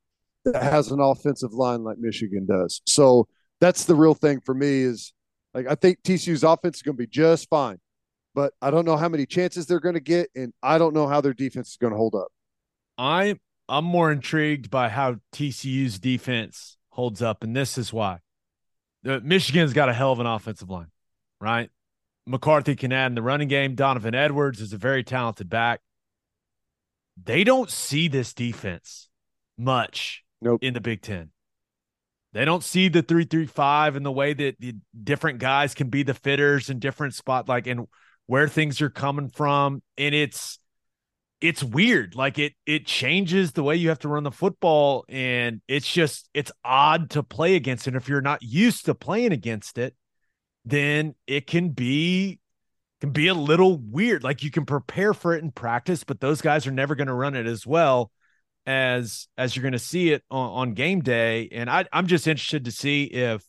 that has an offensive line like Michigan does. So that's the real thing for me is like I think TCU's offense is going to be just fine, but I don't know how many chances they're going to get, and I don't know how their defense is going to hold up. I I'm more intrigued by how TCU's defense holds up, and this is why. Michigan's got a hell of an offensive line, right? McCarthy can add in the running game. Donovan Edwards is a very talented back. They don't see this defense much Nope. in the Big Ten. They don't see the three three five and the way that the different guys can be the fitters in different spot, like and where things are coming from. And it's it's weird. Like it it changes the way you have to run the football, and it's just it's odd to play against. And if you're not used to playing against it, then it can be can be a little weird. Like you can prepare for it in practice, but those guys are never going to run it as well as as you're going to see it on, on game day. And I, I'm just interested to see if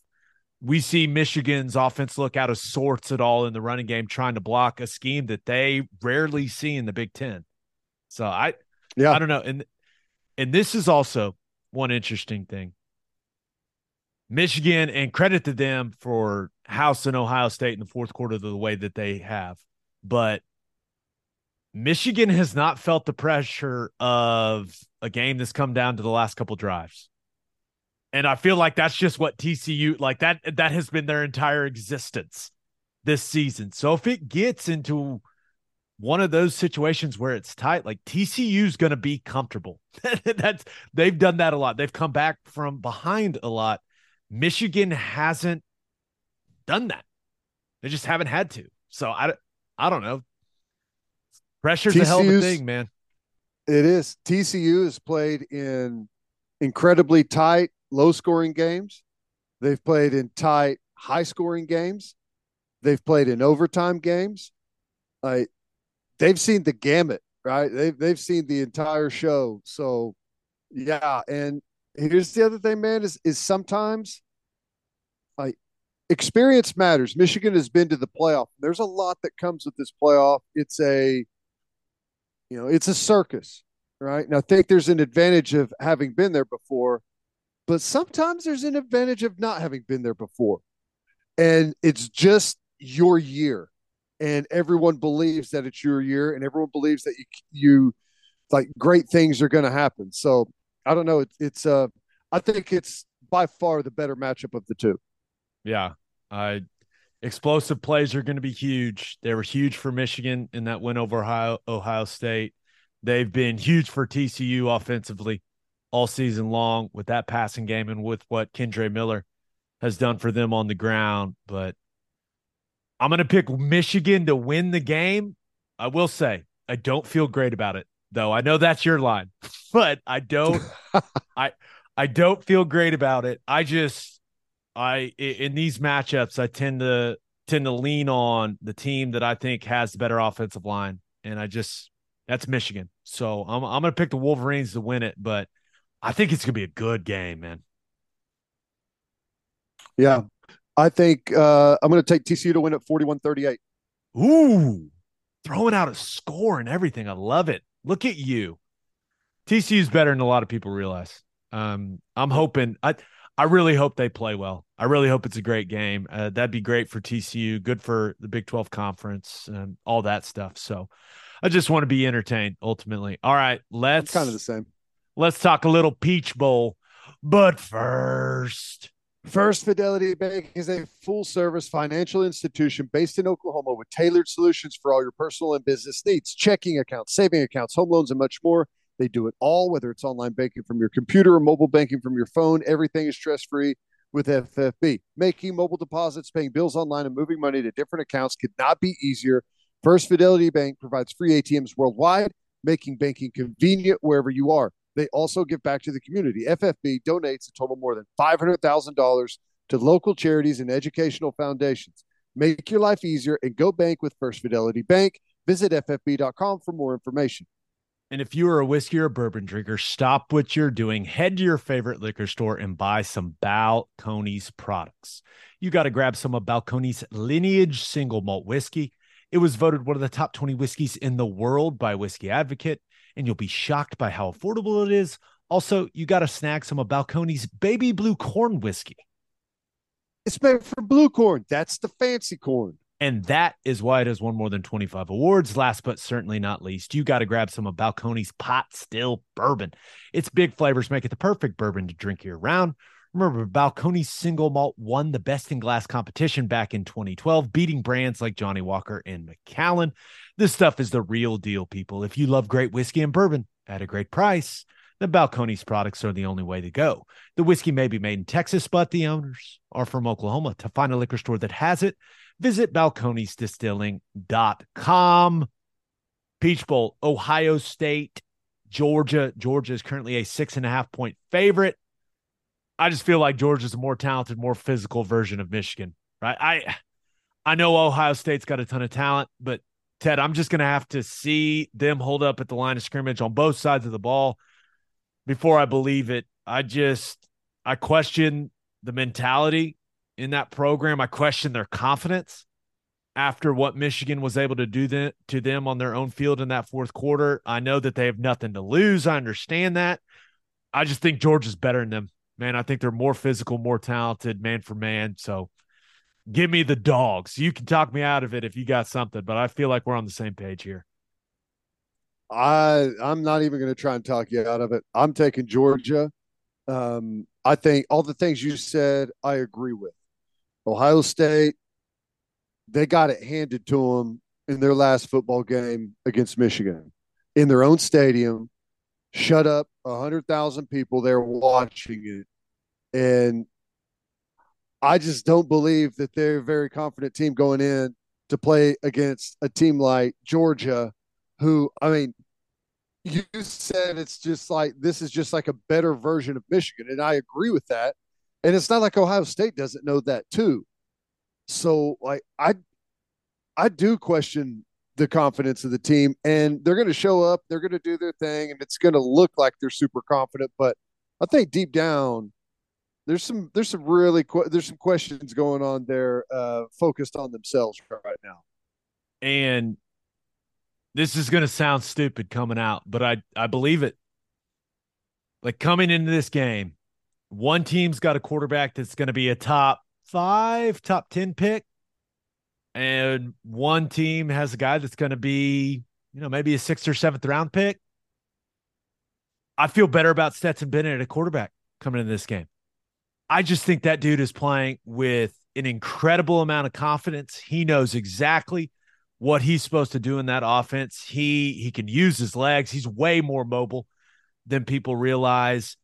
we see Michigan's offense look out of sorts at all in the running game, trying to block a scheme that they rarely see in the Big Ten. So I, Yeah. I don't know, and and this is also one interesting thing. Michigan and credit to them for housing Ohio State in the fourth quarter the way that they have, but Michigan has not felt the pressure of a game that's come down to the last couple drives. And I feel like that's just what TCU like that that has been their entire existence this season. So if it gets into one of those situations where it's tight. Like TCU's going to be comfortable. That's they've done that a lot. They've come back from behind a lot. Michigan hasn't done that. They just haven't had to. So I, I don't know. Pressure's a hell of a thing, man. It is. TCU has played in incredibly tight, low scoring games. They've played in tight, high scoring games. They've played in overtime games. Like they've seen the gamut, right? They've they've seen the entire show. So yeah, and here's the other thing, man, is is sometimes like experience matters. Michigan has been to the playoff. There's a lot that comes with this playoff. It's a you know, it's a circus, right? And I think there's an advantage of having been there before, but sometimes there's an advantage of not having been there before. And it's just your year. And everyone believes that it's your year, and everyone believes that you, you like great things are going to happen. So I don't know. It, it's, uh, I think it's by far the better matchup of the two. Yeah. Uh, explosive plays are going to be huge. They were huge for Michigan in that win over Ohio, Ohio State. They've been huge for TCU offensively all season long with that passing game and with what Kendre Miller has done for them on the ground. But I'm going to pick Michigan to win the game. I will say, I don't feel great about it, though. I know that's your line, but I don't. I I don't feel great about it. I just I in these matchups I tend to tend to lean on the team that I think has the better offensive line, and I just that's Michigan. So I'm I'm gonna pick the Wolverines to win it, but I think it's gonna be a good game, man. Yeah. I think uh, I'm going to take TCU to win at 41 38. Ooh, throwing out a score and everything. I love it. Look at you. TCU is better than a lot of people realize. Um, I'm hoping. I I really hope they play well. I really hope it's a great game. Uh, that'd be great for TCU, good for the Big 12 conference and all that stuff. So I just want to be entertained ultimately. All right, let's kind of the same. Let's talk a little Peach Bowl. But first, First Fidelity Bank is a full service financial institution based in Oklahoma with tailored solutions for all your personal and business needs checking accounts, saving accounts, home loans, and much more. They do it all, whether it's online banking from your computer or mobile banking from your phone. Everything is stress free with FFB. Making mobile deposits, paying bills online, and moving money to different accounts could not be easier. First Fidelity Bank provides free ATMs worldwide, making banking convenient wherever you are. They also give back to the community. FFB donates a total more than $500,000 to local charities and educational foundations. Make your life easier and go bank with First Fidelity Bank. Visit ffb.com for more information. And if you are a whiskey or bourbon drinker, stop what you're doing, head to your favorite liquor store and buy some Balcones products. You got to grab some of Balcones lineage single malt whiskey. It was voted one of the top 20 whiskeys in the world by Whisky Advocate, and you'll be shocked by how affordable it is. Also, you got to snag some of Balcones baby blue corn whiskey. It's made for blue corn. That's the fancy corn. And that is why it has won more than 25 awards. Last but certainly not least, you got to grab some of Balcones pot still bourbon. Its big flavors make it the perfect bourbon to drink year round. Remember, Balcones single malt won the best in glass competition back in 2012, beating brands like Johnnie Walker and Macallan. This stuff is the real deal, people. If you love great whiskey and bourbon at a great price, the Balcones products are the only way to go. The whiskey may be made in Texas, but the owners are from Oklahoma. To find a liquor store that has it, visit balconesdistilling.com. Peach Bowl, Ohio State, Georgia. Georgia is currently a six and a half point favorite. I just feel like Georgia's a more talented, more physical version of Michigan, right? I I know Ohio State's got a ton of talent, but Ted, I'm just gonna have to see them hold up at the line of scrimmage on both sides of the ball before I believe it. I just I question the mentality in that program. I question their confidence after what Michigan was able to do th- to them on their own field in that fourth quarter. I know that they have nothing to lose. I understand that. I just think Georgia's better than them. Man, I think they're more physical, more talented, man for man. So give me the dogs. You can talk me out of it if you got something, but I feel like we're on the same page here. I I'm not even going to try and talk you out of it. I'm taking Georgia. Um, I think all the things you said, I agree with. Ohio State, they got it handed to them in their last football game against Michigan in their own stadium, shut up 100,000 people there watching it. And I just don't believe that they're a very confident team going in to play against a team like Georgia, who, I mean, you said it's just like this is just like a better version of Michigan. And I agree with that. And it's not like Ohio State doesn't know that too. So like I I do question the confidence of the team and they're going to show up, they're going to do their thing and it's going to look like they're super confident, but I think deep down there's some there's some really there's some questions going on there uh focused on themselves right now. And this is going to sound stupid coming out, but I I believe it. Like coming into this game, one team's got a quarterback that's going to be a top 5, top 10 pick and one team has a guy that's going to be, you know, maybe a 6th or 7th round pick. I feel better about Stetson Bennett at a quarterback coming into this game. I just think that dude is playing with an incredible amount of confidence. He knows exactly what he's supposed to do in that offense. He he can use his legs. He's way more mobile than people realize.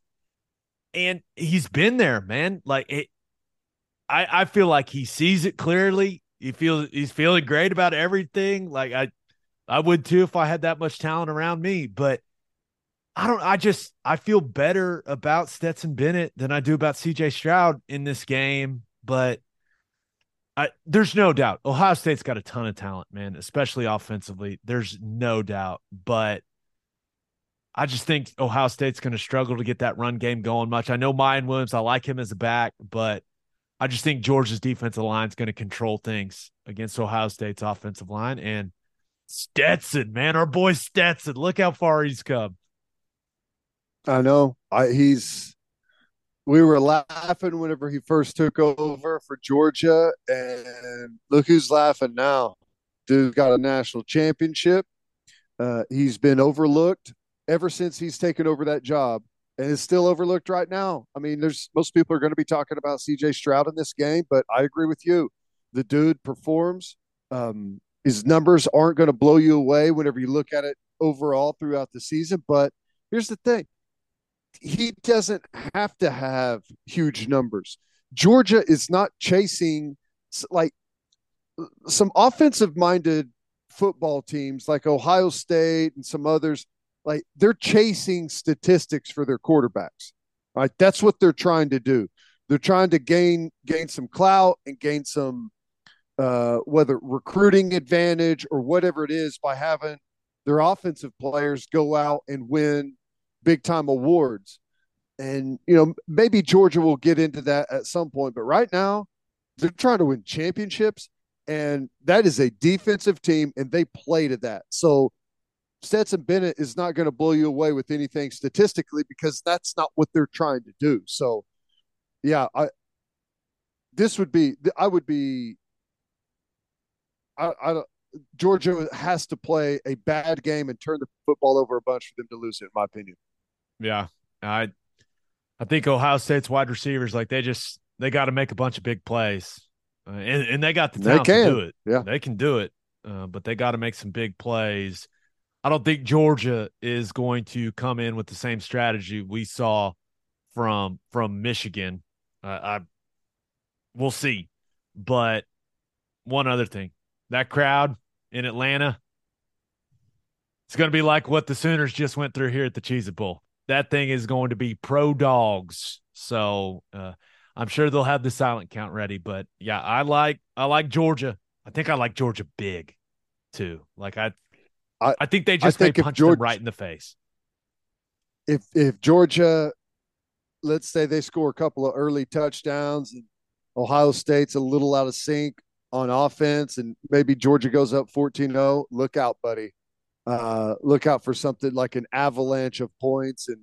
And he's been there, man. Like it I I feel like he sees it clearly. He feels he's feeling great about everything. Like I I would too if I had that much talent around me, but I don't I just I feel better about Stetson Bennett than I do about CJ Stroud in this game, but I, there's no doubt Ohio State's got a ton of talent, man, especially offensively. There's no doubt, but I just think Ohio State's going to struggle to get that run game going much. I know Miyan Williams, I like him as a back, but I just think Georgia's defensive line is going to control things against Ohio State's offensive line. And Stetson, man, our boy Stetson, look how far he's come. I know. I he's we were laughing whenever he first took over for Georgia, and look who's laughing now. Dude got a national championship. Uh, he's been overlooked ever since he's taken over that job, and is still overlooked right now. I mean, there's most people are going to be talking about C.J. Stroud in this game, but I agree with you. The dude performs. Um, his numbers aren't going to blow you away whenever you look at it overall throughout the season. But here's the thing: he doesn't have to have huge numbers. Georgia is not chasing like some offensive minded football teams like Ohio State and some others like they're chasing statistics for their quarterbacks. Right? That's what they're trying to do. They're trying to gain gain some clout and gain some uh, whether recruiting advantage or whatever it is by having their offensive players go out and win big time awards. And, you know, maybe Georgia will get into that at some point, but right now they're trying to win championships. And that is a defensive team, and they play to that. So Stetson Bennett is not going to blow you away with anything statistically because that's not what they're trying to do. So, yeah, I this would be I would be I, I Georgia has to play a bad game and turn the football over a bunch for them to lose it, in my opinion. Yeah, I I think Ohio State's wide receivers like they just they got to make a bunch of big plays, uh, and, and they got the talent to do it. Yeah, they can do it, uh, but they got to make some big plays. I don't think Georgia is going to come in with the same strategy we saw from from Michigan. Uh, I we'll see, but one other thing, that crowd in Atlanta, it's going to be like what the Sooners just went through here at the Cheez Bowl that thing is going to be pro dogs. So uh, I'm sure they'll have the silent count ready. But yeah, I like I like Georgia. I think I like Georgia big too. Like I, I, I think they just may punch Georgia, them right in the face. If if Georgia, let's say they score a couple of early touchdowns and Ohio State's a little out of sync on offense and maybe Georgia goes up 14-0, look out, buddy uh, look out for something like an avalanche of points and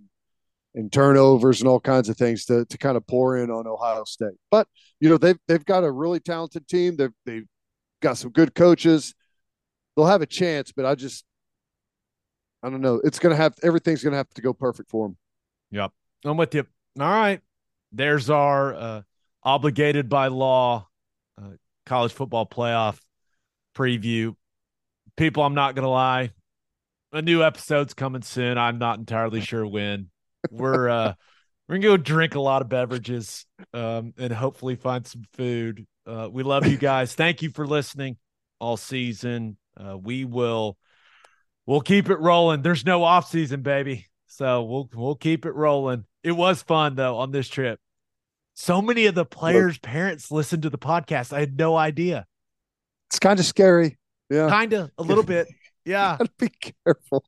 and turnovers and all kinds of things to to kind of pour in on Ohio State. But you know they've they've got a really talented team. They've they've got some good coaches. They'll have a chance, but I just I don't know. It's gonna have everything's gonna have to go perfect for them. Yep, I'm with you. All right, there's our uh, obligated by law uh, college football playoff preview people, I'm not gonna lie. A new episode's coming soon. I'm not entirely sure when. We're uh we're gonna go drink a lot of beverages um and hopefully find some food. Uh we love you guys. Thank you for listening all season. Uh we will we'll keep it rolling. There's no off season, baby. So we'll we'll keep it rolling. It was fun though on this trip. So many of the players' parents listened to the podcast. I had no idea. It's kind of scary. Yeah. Kind of a little bit. Yeah. Be careful.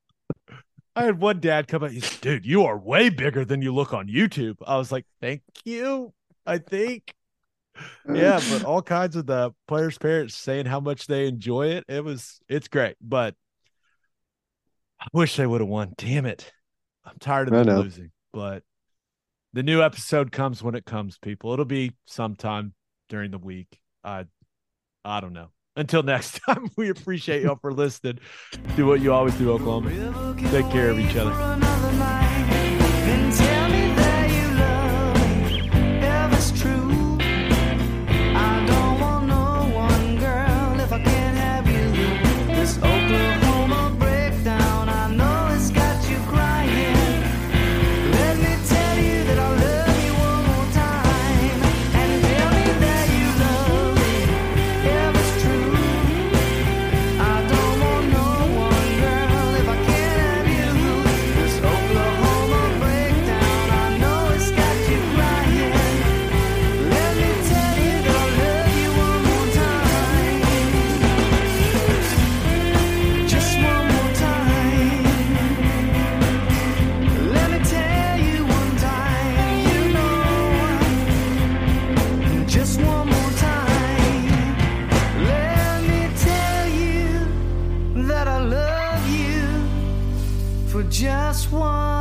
I had one dad come out. He's, dude, you are way bigger than you look on YouTube. I was like, thank you. I think. Yeah, but all kinds of the players' parents saying how much they enjoy it. It was, it's great. But I wish they would have won. Damn it. I'm tired of them losing. But the new episode comes when it comes, people. It'll be sometime during the week. I, I don't know. Until next time, we appreciate y'all for listening. Do what you always do, Oklahoma. Take care of each other. just one.